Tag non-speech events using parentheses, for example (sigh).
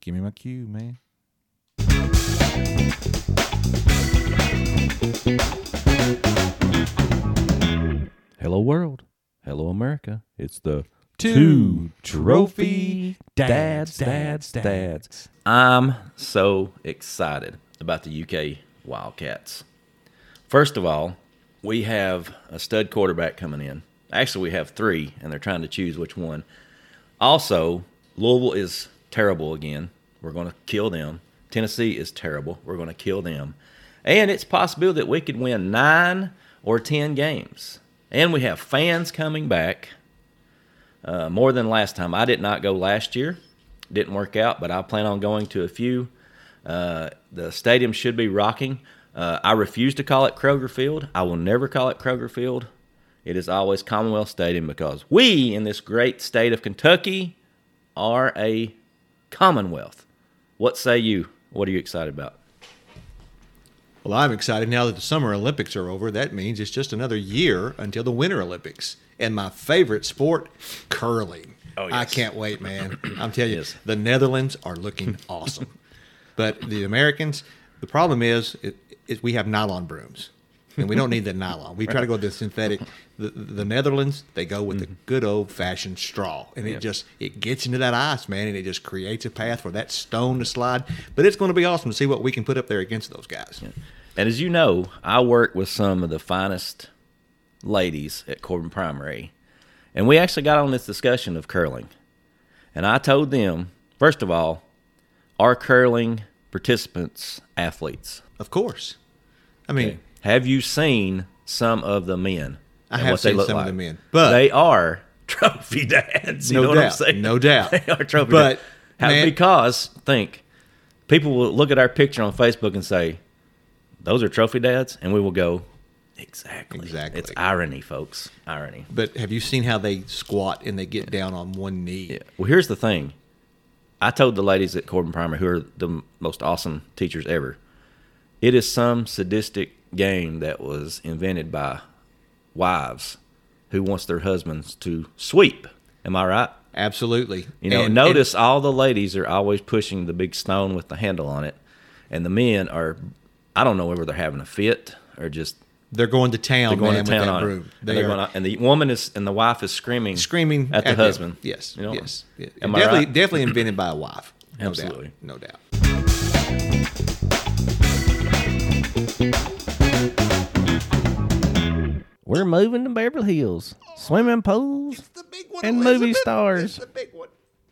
Give me my cue, man. Hello, world. Hello, America. It's the Two trophy dads, dads, dads. I'm so excited about the UK Wildcats. First of all, we have a stud quarterback coming in. Actually, we have three, and they're trying to choose which one. Also, Louisville is terrible again. We're going to kill them. Tennessee is terrible. We're going to kill them. And it's possible that we could win nine or 10 games. And we have fans coming back uh, more than last time. I did not go last year. Didn't work out, but I plan on going to a few. Uh, the stadium should be rocking. Uh, I refuse to call it Kroger Field. I will never call it Kroger Field. It is always Commonwealth Stadium because we in this great state of Kentucky are a Commonwealth. What say you? What are you excited about? Well, I'm excited now that the Summer Olympics are over. That means it's just another year until the Winter Olympics. And my favorite sport, curling. Oh, yes. I can't wait, man. (clears throat) I'm telling you, Yes. the Netherlands are looking (laughs) awesome. But the Americans, the problem is, it, is we have nylon brooms. And we don't need the nylon. We try to go with the synthetic. The, the Netherlands, they go with the good old fashioned straw, and it Mm-hmm. Yep. just it gets into that ice, man, and it just creates a path for that stone to slide. But it's going to be awesome to see what we can put up there against those guys. And as you know, I work with some of the finest ladies at Corbin Primary. And we actually got on this discussion of curling. And I told them, first of all, are curling participants athletes? Of course. I mean, Okay. Have you seen some of the men? I have what they seen look some of the men, but- they are (laughs) trophy dads. You No know what I'm doubt, saying? no doubt. (laughs) they are trophy But, dads. How- man- because think people will look at our picture on Facebook and say, "Those are trophy dads," and we will go, "Exactly, Exactly. It's irony, folks. Irony." but have you seen how they squat and they get down on one knee? Yeah. Well, here's the thing. I told the ladies at Corbin Primary, who are the most awesome teachers ever, it is some sadistic game that was invented by wives who wants their husbands to sweep. Am I right? Absolutely. You know, And- notice all the ladies are always pushing the big stone with the handle on it, and the men are, I don't know whether they're having a fit or just they're going to town, they're going man, to town on broom. They and, they're are going and the woman is and the wife is screaming, screaming at the them. husband. Yes, You know? yes. Am I definitely, right? definitely invented by a wife. No Absolutely. doubt. No doubt. Moving to Beverly Hills, swimming pools, The big one and Elizabeth. movie It's stars. the big